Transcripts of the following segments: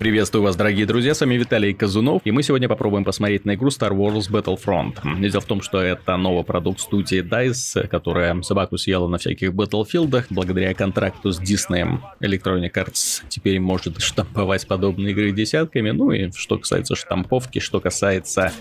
Приветствую вас, дорогие друзья, с вами Виталий Казунов, и мы сегодня попробуем посмотреть на игру Star Wars Battlefront. Дело в том, что это новый продукт студии DICE, которая собаку съела на всяких Battlefieldах, благодаря контракту с Disney Electronic Arts теперь может штамповать подобные игры десятками, ну и что касается штамповки, что касается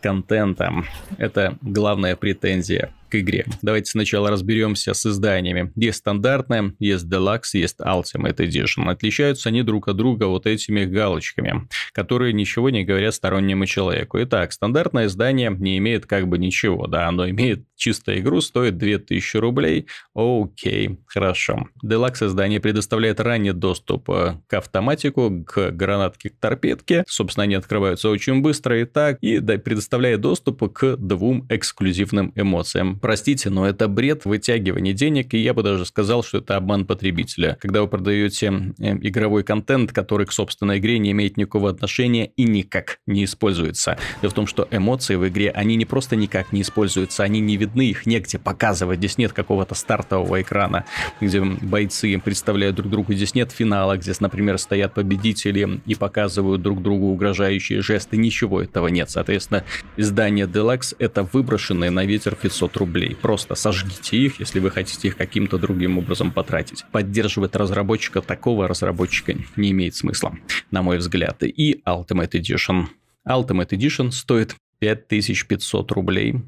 контента, это главная претензия к игре. Давайте сначала разберемся с изданиями. Есть стандартная, есть Deluxe, есть Ultimate Edition. Отличаются они друг от друга вот этими галочками, которые ничего не говорят стороннему человеку. Итак, стандартное издание не имеет как бы ничего, да, оно имеет чисто игру, стоит 2000 рублей. Окей, хорошо. Deluxe издание предоставляет ранний доступ э, к автоматику, к гранатке, к торпедке. Собственно, они открываются очень быстро и так, и предоставляет доступ к двум эксклюзивным эмоциям простите, но это бред вытягивания денег, и я бы даже сказал, что это обман потребителя. Когда вы продаете э, игровой контент, который к собственной игре не имеет никакого отношения и никак не используется. Дело в том, что эмоции в игре, они не просто никак не используются, они не видны, их негде показывать. Здесь нет какого-то стартового экрана, где бойцы представляют друг другу. Здесь нет финала, где, например, стоят победители и показывают друг другу угрожающие жесты. Ничего этого нет. Соответственно, издание Deluxe это выброшенные на ветер 500 рублей рублей. Просто сожгите их, если вы хотите их каким-то другим образом потратить. Поддерживать разработчика такого разработчика не имеет смысла, на мой взгляд. И Ultimate Edition. Ultimate Edition стоит 5500 рублей.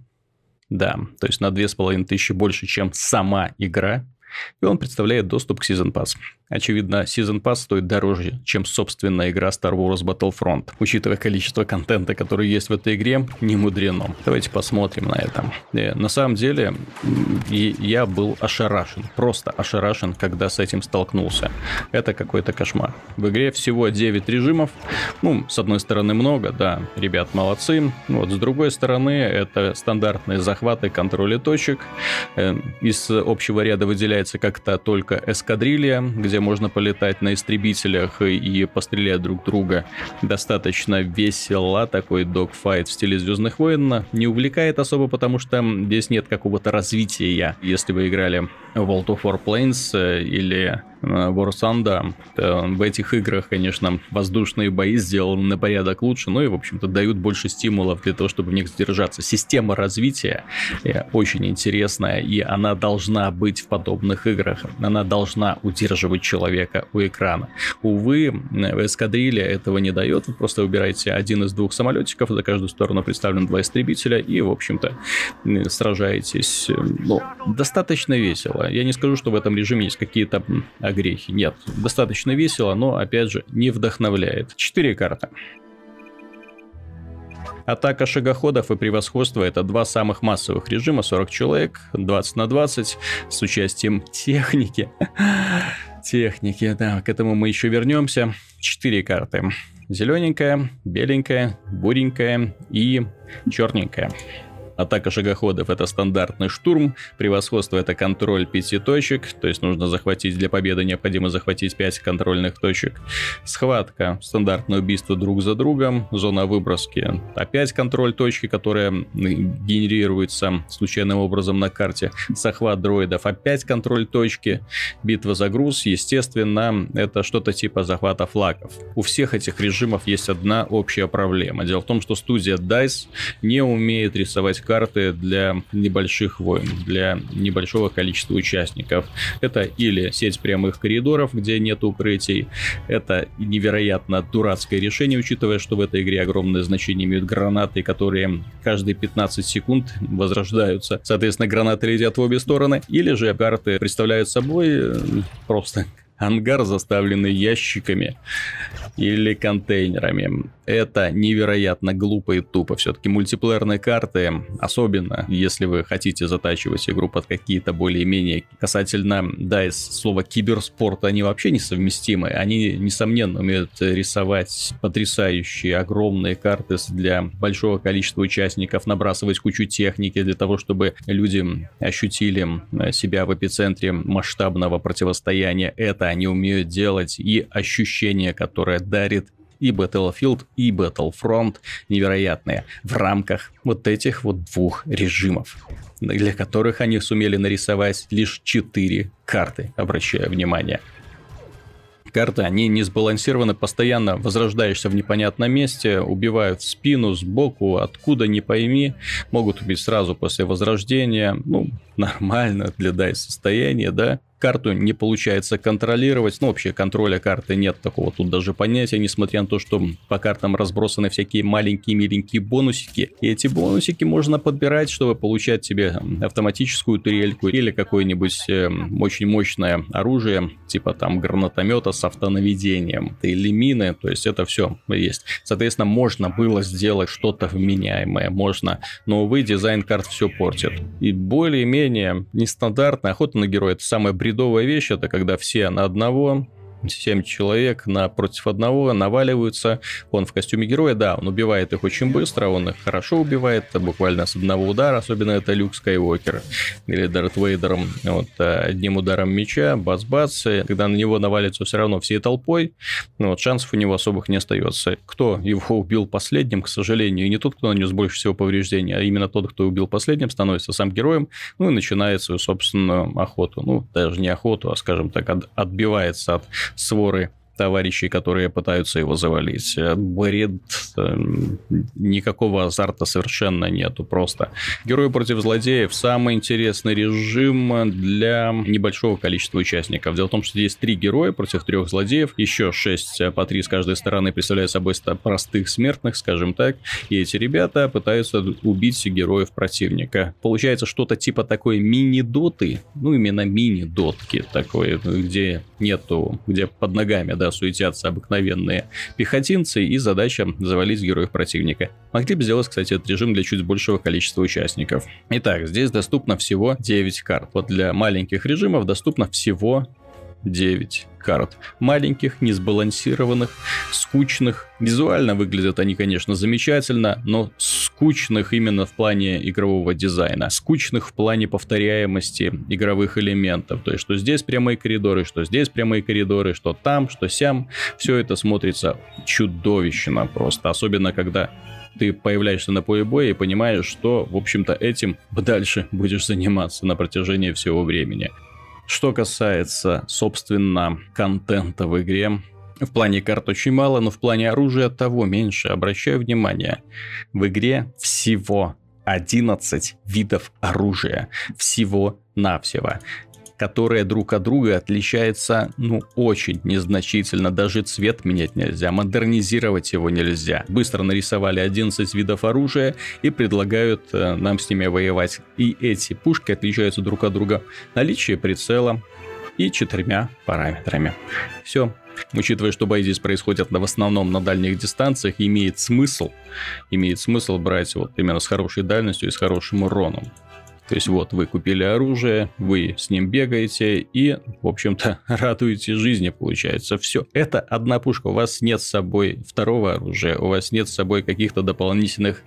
Да, то есть на 2500 больше, чем сама игра. И он представляет доступ к Season Pass. Очевидно, Season Pass стоит дороже, чем собственная игра Star Wars Battlefront. Учитывая количество контента, который есть в этой игре, не мудрено. Давайте посмотрим на это. Э, на самом деле, я был ошарашен, просто ошарашен, когда с этим столкнулся. Это какой-то кошмар. В игре всего 9 режимов. Ну, с одной стороны много, да, ребят молодцы. Вот, с другой стороны, это стандартные захваты, контроли точек. Э, из общего ряда выделяется как-то только эскадрилья, где где можно полетать на истребителях и пострелять друг друга. Достаточно весело, такой догфайт в стиле Звездных войн. Не увлекает особо, потому что здесь нет какого-то развития. Если вы играли World of Warplanes э, или War Thunder. В этих играх, конечно, воздушные бои сделаны на порядок лучше, но и, в общем-то, дают больше стимулов для того, чтобы в них задержаться. Система развития э, очень интересная, и она должна быть в подобных играх. Она должна удерживать человека у экрана. Увы, в эскадрилье этого не дает. Вы просто выбираете один из двух самолетиков, за каждую сторону представлен два истребителя, и, в общем-то, сражаетесь. Ну, достаточно весело. Я не скажу, что в этом режиме есть какие-то огрехи. Нет, достаточно весело, но, опять же, не вдохновляет. Четыре карты. Атака шагоходов и превосходство – это два самых массовых режима, 40 человек, 20 на 20, с участием техники. Техники, да, к этому мы еще вернемся. Четыре карты. Зелененькая, беленькая, буренькая и черненькая. Атака шагоходов это стандартный штурм, превосходство это контроль пяти точек, то есть нужно захватить для победы необходимо захватить 5 контрольных точек. Схватка, стандартное убийство друг за другом, зона выброски, опять контроль точки, которая генерируется случайным образом на карте. Захват дроидов, опять контроль точки, битва за груз, естественно, это что-то типа захвата флагов. У всех этих режимов есть одна общая проблема. Дело в том, что студия DICE не умеет рисовать карты для небольших войн, для небольшого количества участников. Это или сеть прямых коридоров, где нет укрытий, это невероятно дурацкое решение, учитывая, что в этой игре огромное значение имеют гранаты, которые каждые 15 секунд возрождаются. Соответственно, гранаты летят в обе стороны, или же карты представляют собой э, просто ангар, заставленный ящиками или контейнерами. Это невероятно глупо и тупо. Все-таки мультиплеерные карты, особенно если вы хотите затачивать игру под какие-то более-менее касательно, да, из слова киберспорт, они вообще несовместимы. Они, несомненно, умеют рисовать потрясающие огромные карты для большого количества участников, набрасывать кучу техники для того, чтобы люди ощутили себя в эпицентре масштабного противостояния. Это они умеют делать и ощущение, которое дарит и Battlefield, и Battlefront невероятные в рамках вот этих вот двух режимов, для которых они сумели нарисовать лишь четыре карты, обращая внимание. карты, они не сбалансированы, постоянно возрождаешься в непонятном месте, убивают в спину, сбоку, откуда не пойми, могут убить сразу после возрождения, ну, нормально для дай состояния, да, карту не получается контролировать. Ну, вообще контроля карты нет такого тут даже понятия, несмотря на то, что по картам разбросаны всякие маленькие миленькие бонусики. И эти бонусики можно подбирать, чтобы получать себе автоматическую турельку или какое-нибудь э, очень мощное оружие, типа там гранатомета с автонаведением или мины. То есть это все есть. Соответственно, можно было сделать что-то вменяемое, можно, но, увы, дизайн карт все портит. И более-менее нестандартная охота на героя. Это самое бредовая вещь, это когда все на одного, 7 человек на против одного наваливаются. Он в костюме героя, да, он убивает их очень быстро, он их хорошо убивает, буквально с одного удара, особенно это Люк Скайуокер или Дарт Вейдером. Вот, э, одним ударом меча, бац-бац, когда на него навалится все равно всей толпой, ну, вот, шансов у него особых не остается. Кто его убил последним, к сожалению, и не тот, кто нанес больше всего повреждений, а именно тот, кто убил последним, становится сам героем, ну и начинает свою собственную охоту. Ну, даже не охоту, а, скажем так, отбивается от своры товарищей, которые пытаются его завалить. Бред, эм, никакого азарта совершенно нету, просто. Герои против злодеев – самый интересный режим для небольшого количества участников. Дело в том, что здесь три героя против трех злодеев, еще шесть э, по три с каждой стороны представляют собой простых смертных, скажем так, и эти ребята пытаются убить героев противника. Получается что-то типа такой мини-доты, ну именно мини-дотки такой, где нету, где под ногами, да, когда суетятся обыкновенные пехотинцы, и задача завалить героев противника. Могли бы сделать, кстати, этот режим для чуть большего количества участников. Итак, здесь доступно всего 9 карт. Вот для маленьких режимов доступно всего 9 карт. Маленьких, несбалансированных, скучных. Визуально выглядят они, конечно, замечательно, но скучных именно в плане игрового дизайна. Скучных в плане повторяемости игровых элементов. То есть, что здесь прямые коридоры, что здесь прямые коридоры, что там, что сям. Все это смотрится чудовищно просто. Особенно, когда ты появляешься на поле боя и понимаешь, что, в общем-то, этим дальше будешь заниматься на протяжении всего времени. Что касается, собственно, контента в игре, в плане карт очень мало, но в плане оружия того меньше. Обращаю внимание, в игре всего 11 видов оружия. Всего-навсего которые друг от друга отличаются, ну, очень незначительно. Даже цвет менять нельзя, модернизировать его нельзя. Быстро нарисовали 11 видов оружия и предлагают э, нам с ними воевать. И эти пушки отличаются друг от друга наличие прицела и четырьмя параметрами. Все. Учитывая, что бои здесь происходят в основном на дальних дистанциях, имеет смысл, имеет смысл брать вот именно с хорошей дальностью и с хорошим уроном. То есть вот вы купили оружие, вы с ним бегаете и, в общем-то, радуете жизни, получается. Все. Это одна пушка. У вас нет с собой второго оружия, у вас нет с собой каких-то дополнительных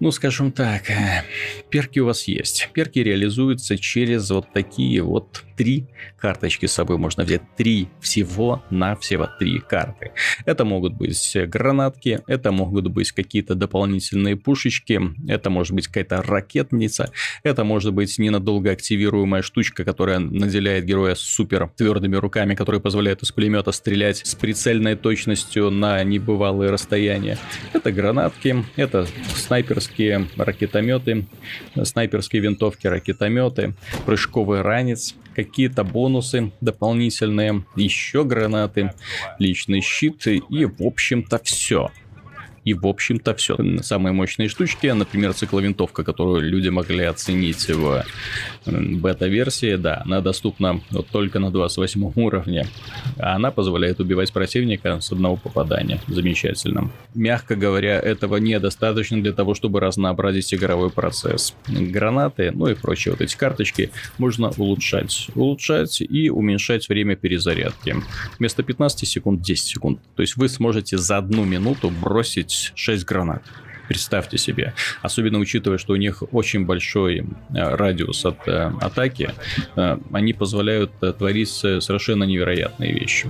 ну, скажем так, э, перки у вас есть. Перки реализуются через вот такие вот три карточки с собой можно взять. Три всего на всего три карты. Это могут быть гранатки, это могут быть какие-то дополнительные пушечки, это может быть какая-то ракетница, это может быть ненадолго активируемая штучка, которая наделяет героя супер твердыми руками, которые позволяют из пулемета стрелять с прицельной точностью на небывалые расстояния. Это гранатки, это снайпер снайперские ракетометы, снайперские винтовки, ракетометы, прыжковый ранец, какие-то бонусы дополнительные, еще гранаты, личный щит и, в общем-то, все. И, в общем-то, все. Самые мощные штучки, например, цикловинтовка, которую люди могли оценить в бета-версии, да, она доступна вот только на 28 уровне. А она позволяет убивать противника с одного попадания. Замечательно. Мягко говоря, этого недостаточно для того, чтобы разнообразить игровой процесс. Гранаты, ну и прочие вот эти карточки можно улучшать. Улучшать и уменьшать время перезарядки. Вместо 15 секунд 10 секунд. То есть вы сможете за одну минуту бросить 6 гранат. Представьте себе. Особенно учитывая, что у них очень большой э, радиус от э, атаки, э, они позволяют творить совершенно невероятные вещи.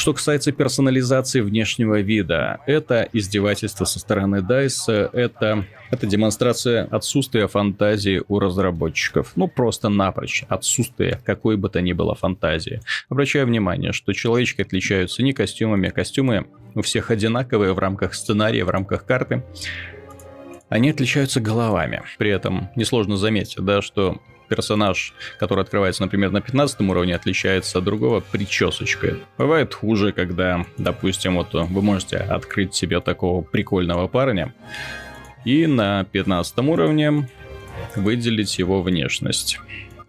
Что касается персонализации внешнего вида, это издевательство со стороны DICE, это, это демонстрация отсутствия фантазии у разработчиков. Ну, просто напрочь отсутствие какой бы то ни было фантазии. Обращаю внимание, что человечки отличаются не костюмами, а костюмы у всех одинаковые в рамках сценария, в рамках карты они отличаются головами. При этом несложно заметить, да, что персонаж, который открывается, например, на 15 уровне, отличается от другого причесочкой. Бывает хуже, когда, допустим, вот вы можете открыть себе такого прикольного парня, и на 15 уровне выделить его внешность.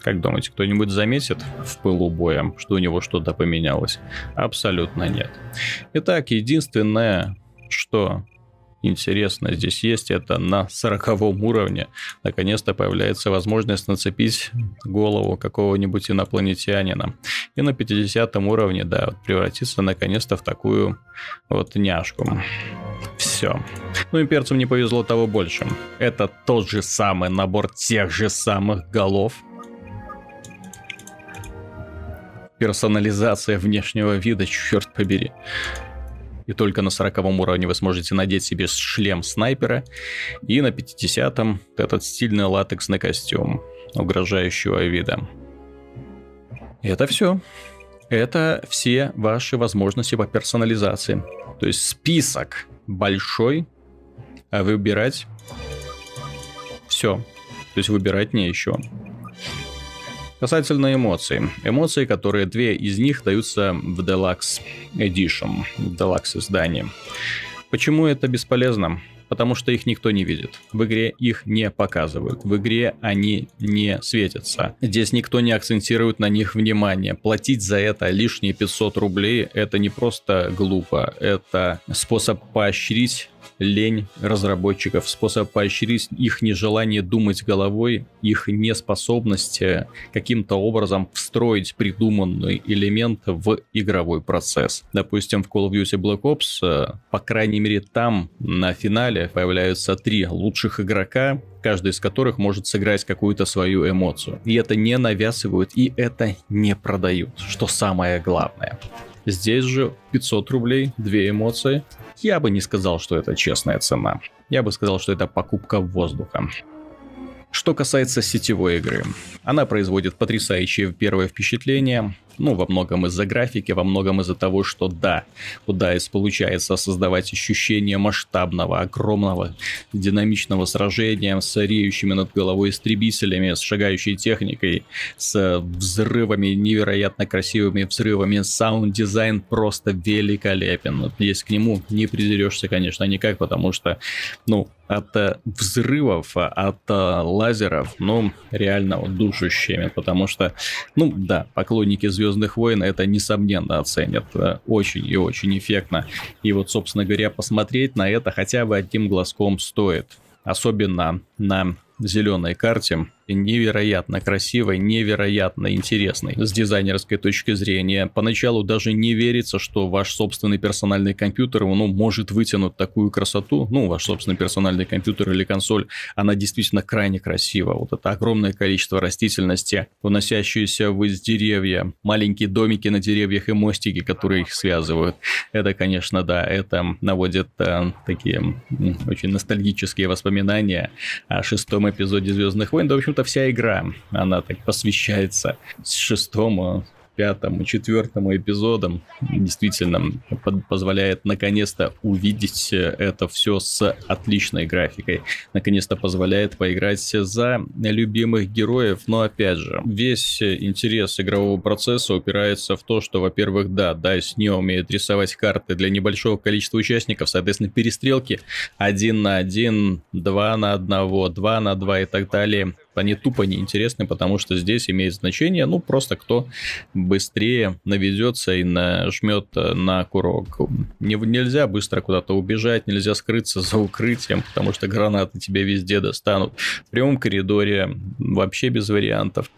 Как думаете, кто-нибудь заметит в пылу боя, что у него что-то поменялось? Абсолютно нет. Итак, единственное, что интересно здесь есть, это на 40 уровне наконец-то появляется возможность нацепить голову какого-нибудь инопланетянина. И на 50 уровне, да, вот превратиться наконец-то в такую вот няшку. Все. Ну, имперцам не повезло того больше. Это тот же самый набор тех же самых голов, персонализация внешнего вида, черт побери и только на 40 уровне вы сможете надеть себе шлем снайпера, и на 50-м этот стильный латексный костюм угрожающего вида. Это все. Это все ваши возможности по персонализации. То есть список большой, а выбирать все. То есть выбирать не еще. Касательно эмоций. Эмоции, которые две из них даются в Deluxe Edition, в Deluxe издании. Почему это бесполезно? Потому что их никто не видит. В игре их не показывают. В игре они не светятся. Здесь никто не акцентирует на них внимание. Платить за это лишние 500 рублей это не просто глупо. Это способ поощрить лень разработчиков, способ поощрить их нежелание думать головой, их неспособность э, каким-то образом встроить придуманный элемент в игровой процесс. Допустим, в Call of Duty Black Ops, э, по крайней мере там на финале появляются три лучших игрока, каждый из которых может сыграть какую-то свою эмоцию. И это не навязывают, и это не продают, что самое главное. Здесь же 500 рублей, две эмоции. Я бы не сказал, что это честная цена. Я бы сказал, что это покупка воздуха. Что касается сетевой игры, она производит потрясающее первое впечатление, ну, во многом из-за графики, во многом из-за того, что да, у DICE получается создавать ощущение масштабного, огромного, динамичного сражения с реющими над головой истребителями, с шагающей техникой, с взрывами, невероятно красивыми взрывами. Саунд-дизайн просто великолепен. Есть к нему не придерешься, конечно, никак, потому что, ну, от э, взрывов, от э, лазеров, ну, реально вот потому что, ну, да, поклонники Звездных войн это несомненно оценят э, очень и очень эффектно. И вот, собственно говоря, посмотреть на это хотя бы одним глазком стоит. Особенно на зеленой карте, невероятно красивой, невероятно интересной с дизайнерской точки зрения. Поначалу даже не верится, что ваш собственный персональный компьютер ну, может вытянуть такую красоту. Ну, ваш собственный персональный компьютер или консоль, она действительно крайне красива. Вот это огромное количество растительности, уносящиеся ввысь деревья, маленькие домики на деревьях и мостики, которые их связывают. Это, конечно, да, это наводит э, такие очень ностальгические воспоминания о шестом эпизоде Звездных войн. Да, в общем-то, вся игра, она так посвящается шестому пятому, четвертому эпизодам действительно позволяет наконец-то увидеть это все с отличной графикой. Наконец-то позволяет поиграть за любимых героев. Но опять же, весь интерес игрового процесса упирается в то, что, во-первых, да, DICE не умеет рисовать карты для небольшого количества участников, соответственно, перестрелки один на один, два на одного, два на два и так далее они тупо неинтересны, потому что здесь имеет значение, ну, просто кто быстрее наведется и нажмет э, на курок. Не, нельзя быстро куда-то убежать, нельзя скрыться за укрытием, потому что гранаты тебе везде достанут. В прямом коридоре вообще без вариантов.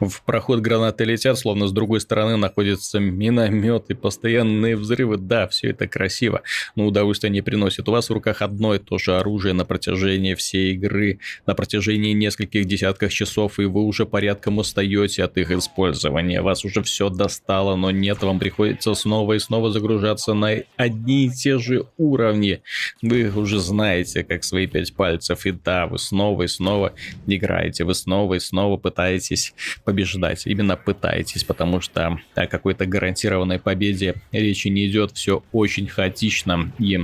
В проход гранаты летят, словно с другой стороны находится миномет и постоянные взрывы. Да, все это красиво, но удовольствие не приносит. У вас в руках одно и то же оружие на протяжении всей игры, на протяжении нескольких десятков часов, и вы уже порядком устаете от их использования. Вас уже все достало, но нет, вам приходится снова и снова загружаться на одни и те же уровни. Вы уже знаете, как свои пять пальцев, и да, вы снова и снова играете, вы снова и снова пытаетесь побеждать. Именно пытаетесь, потому что о какой-то гарантированной победе речи не идет, все очень хаотично, и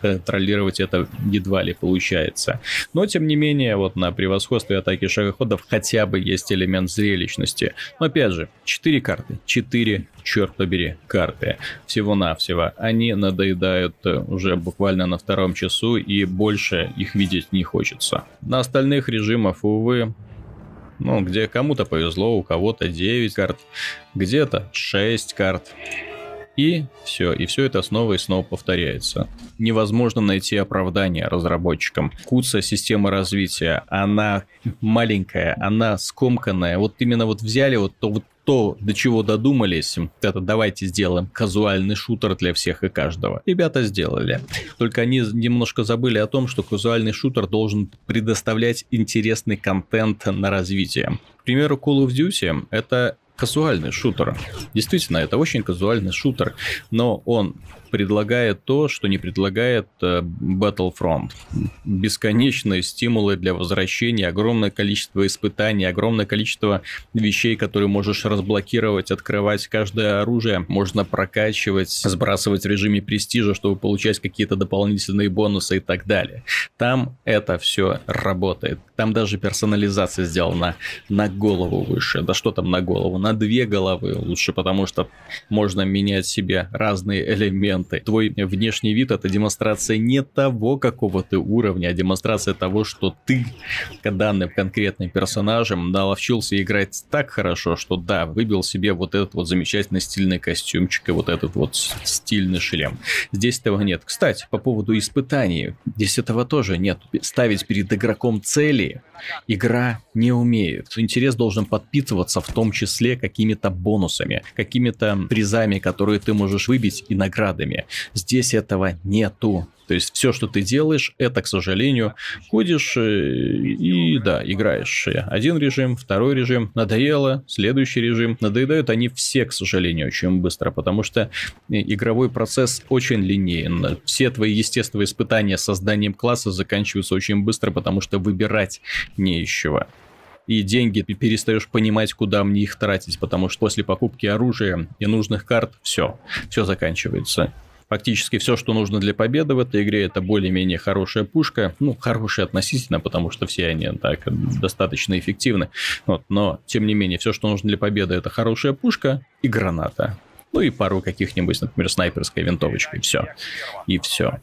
контролировать это едва ли получается. Но, тем не менее, вот на превосходстве атаки шагоходов хотя бы есть элемент зрелищности. Но, опять же, 4 карты, 4, черт побери, карты. Всего-навсего. Они надоедают э, уже буквально на втором часу, и больше их видеть не хочется. На остальных режимах, увы, ну, где кому-то повезло, у кого-то 9 карт, где-то 6 карт. И все, и все это снова и снова повторяется. Невозможно найти оправдание разработчикам. Куца система развития, она маленькая, она скомканная. Вот именно вот взяли вот то вот то, до чего додумались, это давайте сделаем казуальный шутер для всех и каждого. Ребята сделали. Только они немножко забыли о том, что казуальный шутер должен предоставлять интересный контент на развитие. К примеру, Call of Duty это казуальный шутер. Действительно, это очень казуальный шутер, но он предлагает то, что не предлагает э, Battlefront. Бесконечные стимулы для возвращения, огромное количество испытаний, огромное количество вещей, которые можешь разблокировать, открывать. Каждое оружие можно прокачивать, сбрасывать в режиме престижа, чтобы получать какие-то дополнительные бонусы и так далее. Там это все работает. Там даже персонализация сделана на голову выше. Да что там на голову? На две головы лучше, потому что можно менять себе разные элементы. Твой внешний вид — это демонстрация не того, какого ты уровня, а демонстрация того, что ты данным конкретным персонажем наловчился играть так хорошо, что да, выбил себе вот этот вот замечательный стильный костюмчик и вот этот вот стильный шлем. Здесь этого нет. Кстати, по поводу испытаний. Здесь этого тоже нет. Ставить перед игроком цели игра не умеет. Интерес должен подпитываться в том числе какими-то бонусами, какими-то призами, которые ты можешь выбить и наградами. Здесь этого нету. То есть все, что ты делаешь, это, к сожалению, ходишь э, и, да, играешь. Один режим, второй режим, надоело, следующий режим. Надоедают они все, к сожалению, очень быстро, потому что э, игровой процесс очень линейен. Все твои естественные испытания созданием класса заканчиваются очень быстро, потому что выбирать не из чего и деньги ты перестаешь понимать, куда мне их тратить, потому что после покупки оружия и нужных карт все, все заканчивается. Фактически все, что нужно для победы в этой игре, это более-менее хорошая пушка. Ну, хорошая относительно, потому что все они так достаточно эффективны. Вот, но, тем не менее, все, что нужно для победы, это хорошая пушка и граната. Ну и пару каких-нибудь, например, снайперской винтовочкой. Все. И все.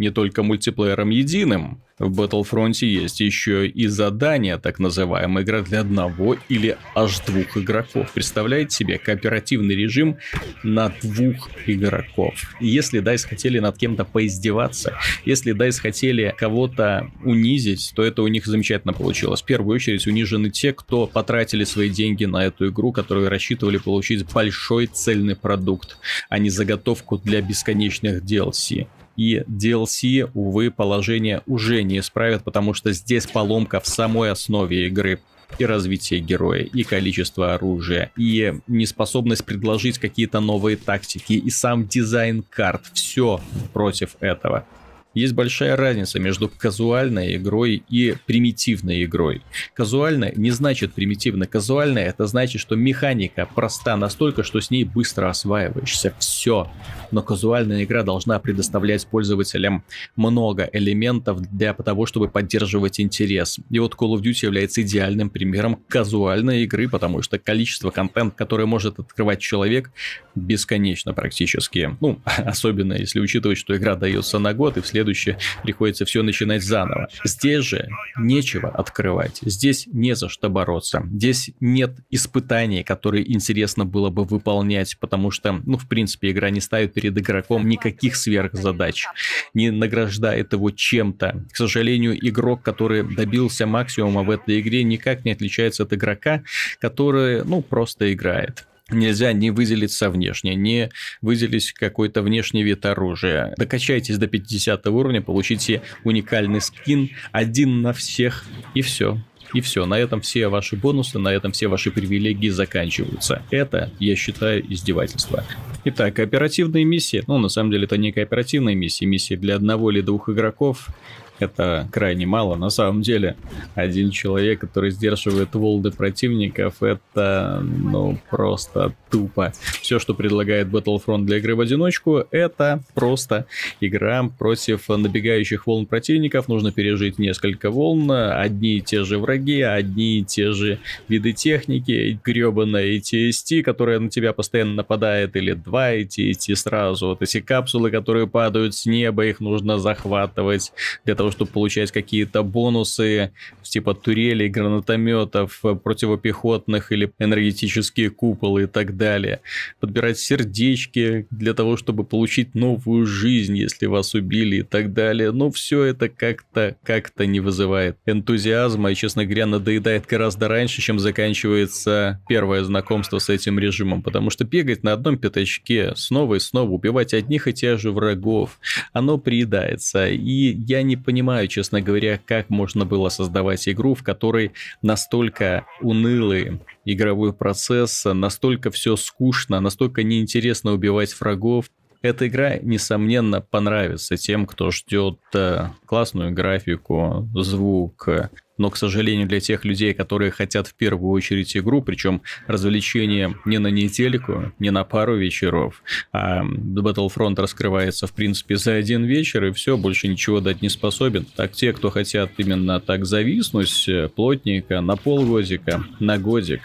Не только мультиплеером единым, в Battlefront есть еще и задание, так называемая игра для одного или аж двух игроков. Представляете себе кооперативный режим на двух игроков. Если DICE хотели над кем-то поиздеваться, если DICE хотели кого-то унизить, то это у них замечательно получилось. В первую очередь унижены те, кто потратили свои деньги на эту игру, которые рассчитывали получить большой цельный продукт, а не заготовку для бесконечных DLC и DLC, увы, положение уже не исправят, потому что здесь поломка в самой основе игры и развитие героя, и количество оружия, и неспособность предложить какие-то новые тактики, и сам дизайн карт. Все против этого. Есть большая разница между казуальной игрой и примитивной игрой. Казуальная не значит примитивно. Казуальная это значит, что механика проста настолько, что с ней быстро осваиваешься. Все. Но казуальная игра должна предоставлять пользователям много элементов для того, чтобы поддерживать интерес. И вот Call of Duty является идеальным примером казуальной игры, потому что количество контента, которое может открывать человек, бесконечно практически. Ну, особенно если учитывать, что игра дается на год, и в следующее приходится все начинать заново. Здесь же нечего открывать, здесь не за что бороться, здесь нет испытаний, которые интересно было бы выполнять, потому что, ну, в принципе, игра не ставит перед игроком никаких сверхзадач, не награждает его чем-то. К сожалению, игрок, который добился максимума в этой игре, никак не отличается от игрока, который, ну, просто играет. Нельзя не выделиться внешне, не выделить какой-то внешний вид оружия. Докачайтесь до 50 уровня, получите уникальный скин, один на всех, и все. И все, на этом все ваши бонусы, на этом все ваши привилегии заканчиваются. Это, я считаю, издевательство. Итак, кооперативные миссии. Ну, на самом деле, это не кооперативные миссии, миссии для одного или двух игроков. Это крайне мало. На самом деле, один человек, который сдерживает волны противников, это, ну, просто тупо. Все, что предлагает Battlefront для игры в одиночку, это просто игра против набегающих волн противников. Нужно пережить несколько волн, одни и те же враги, одни и те же виды техники, гребаная ATST, которая на тебя постоянно нападает, или два ATST сразу. Вот эти капсулы, которые падают с неба, их нужно захватывать для того, чтобы получать какие-то бонусы, типа турелей, гранатометов, противопехотных или энергетические куполы и так далее. Подбирать сердечки для того, чтобы получить новую жизнь, если вас убили и так далее. Но все это как-то как-то не вызывает энтузиазма и, честно говоря, надоедает гораздо раньше, чем заканчивается первое знакомство с этим режимом. Потому что бегать на одном пятачке снова и снова, убивать одних и тех же врагов, оно приедается. И я не понимаю, понимаю, честно говоря, как можно было создавать игру, в которой настолько унылый игровой процесс, настолько все скучно, настолько неинтересно убивать врагов. Эта игра, несомненно, понравится тем, кто ждет э, классную графику, звук, но, к сожалению, для тех людей, которые хотят в первую очередь игру, причем развлечение не на недельку, не на пару вечеров, а Battlefront раскрывается, в принципе, за один вечер, и все, больше ничего дать не способен. Так те, кто хотят именно так зависнуть, плотненько, на полгодика, на годик,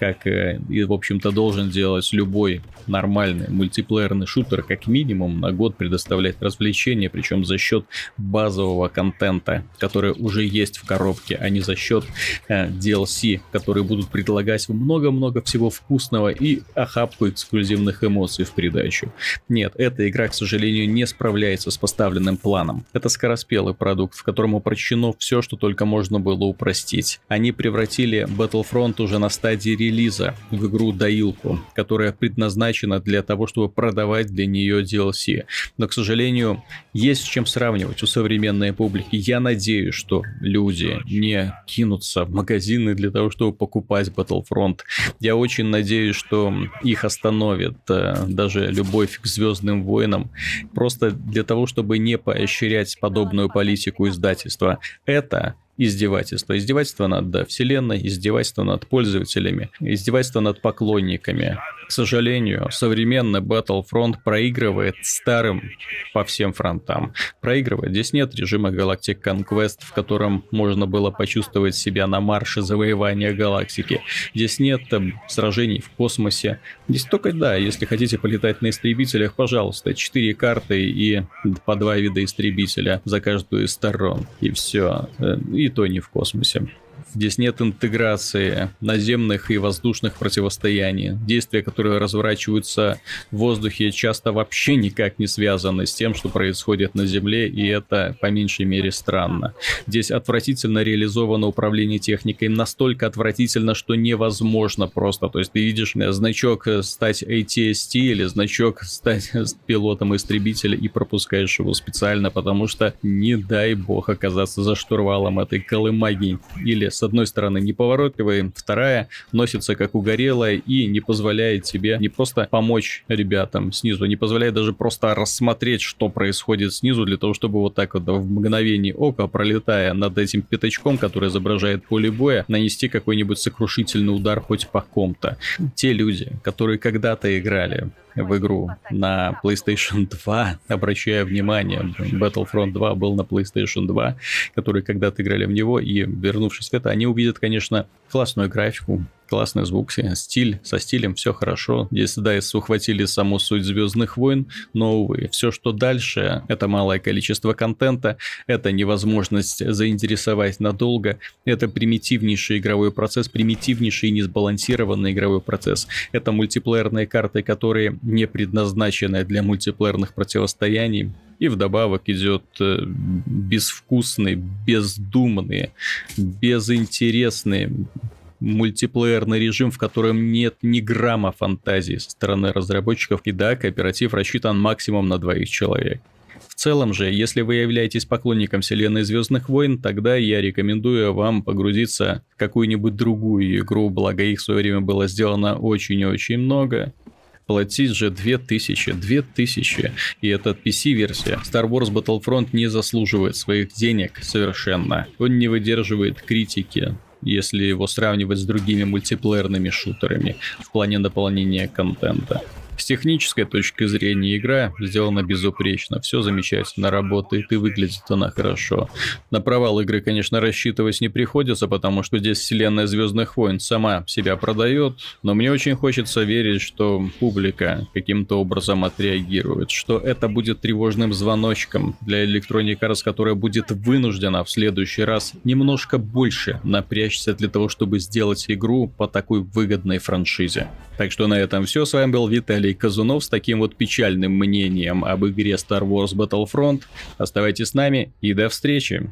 как э, и, в общем-то, должен делать любой нормальный мультиплеерный шутер, как минимум на год предоставлять развлечения, причем за счет базового контента, который уже есть в коробке, а не за счет э, DLC, которые будут предлагать много-много всего вкусного и охапку эксклюзивных эмоций в придачу. Нет, эта игра, к сожалению, не справляется с поставленным планом. Это скороспелый продукт, в котором упрощено все, что только можно было упростить. Они превратили Battlefront уже на стадии релиза в игру-доилку, которая предназначена для того, чтобы продавать для нее DLC. Но, к сожалению, есть с чем сравнивать у современной публики. Я надеюсь, что люди не кинутся в магазины для того, чтобы покупать Battlefront. Я очень надеюсь, что их остановит э, даже любовь к Звездным войнам, просто для того, чтобы не поощрять подобную политику издательства. Это издевательство. Издевательство над вселенной, издевательство над пользователями, издевательство над поклонниками. К сожалению, современный Battlefront проигрывает старым по всем фронтам. Проигрывает. Здесь нет режима Galactic Conquest, в котором можно было почувствовать себя на марше завоевания галактики. Здесь нет там, сражений в космосе. Здесь только, да, если хотите полетать на истребителях, пожалуйста, 4 карты и по два вида истребителя за каждую из сторон. И все. И и то не в космосе. Здесь нет интеграции наземных и воздушных противостояний. Действия, которые разворачиваются в воздухе, часто вообще никак не связаны с тем, что происходит на Земле, и это по меньшей мере странно. Здесь отвратительно реализовано управление техникой, настолько отвратительно, что невозможно просто. То есть ты видишь э, значок э, стать ATST или значок стать пилотом истребителя и пропускаешь его специально, потому что не дай бог оказаться за штурвалом этой колымаги или с одной стороны неповоротливая, вторая носится как угорелая и не позволяет тебе не просто помочь ребятам снизу, не позволяет даже просто рассмотреть, что происходит снизу, для того, чтобы вот так вот в мгновение ока, пролетая над этим пятачком, который изображает поле боя, нанести какой-нибудь сокрушительный удар хоть по ком-то. Те люди, которые когда-то играли в игру на PlayStation 2, обращая внимание, Battlefront 2 был на PlayStation 2, которые когда-то играли в него, и вернувшись в это, они увидят, конечно, классную графику, классный звук, стиль, со стилем все хорошо. Здесь DICE ухватили саму суть Звездных войн, но, увы, все, что дальше, это малое количество контента, это невозможность заинтересовать надолго, это примитивнейший игровой процесс, примитивнейший и несбалансированный игровой процесс. Это мультиплеерные карты, которые не предназначены для мультиплеерных противостояний, и вдобавок идет э, безвкусный, бездумный, безинтересный мультиплеерный режим, в котором нет ни грамма фантазии со стороны разработчиков. И да, кооператив рассчитан максимум на двоих человек. В целом же, если вы являетесь поклонником вселенной Звездных войн, тогда я рекомендую вам погрузиться в какую-нибудь другую игру, благо их в свое время было сделано очень-очень много. Платить же 2000, 2000, и это PC-версия. Star Wars Battlefront не заслуживает своих денег совершенно. Он не выдерживает критики, если его сравнивать с другими мультиплеерными шутерами в плане дополнения контента. С технической точки зрения игра сделана безупречно, все замечательно работает и выглядит она хорошо. На провал игры, конечно, рассчитывать не приходится, потому что здесь вселенная Звездных войн сама себя продает, но мне очень хочется верить, что публика каким-то образом отреагирует, что это будет тревожным звоночком для Electronic Arts, которая будет вынуждена в следующий раз немножко больше напрячься для того, чтобы сделать игру по такой выгодной франшизе. Так что на этом все. С вами был Виталий Виталий Казунов с таким вот печальным мнением об игре Star Wars Battlefront. Оставайтесь с нами и до встречи!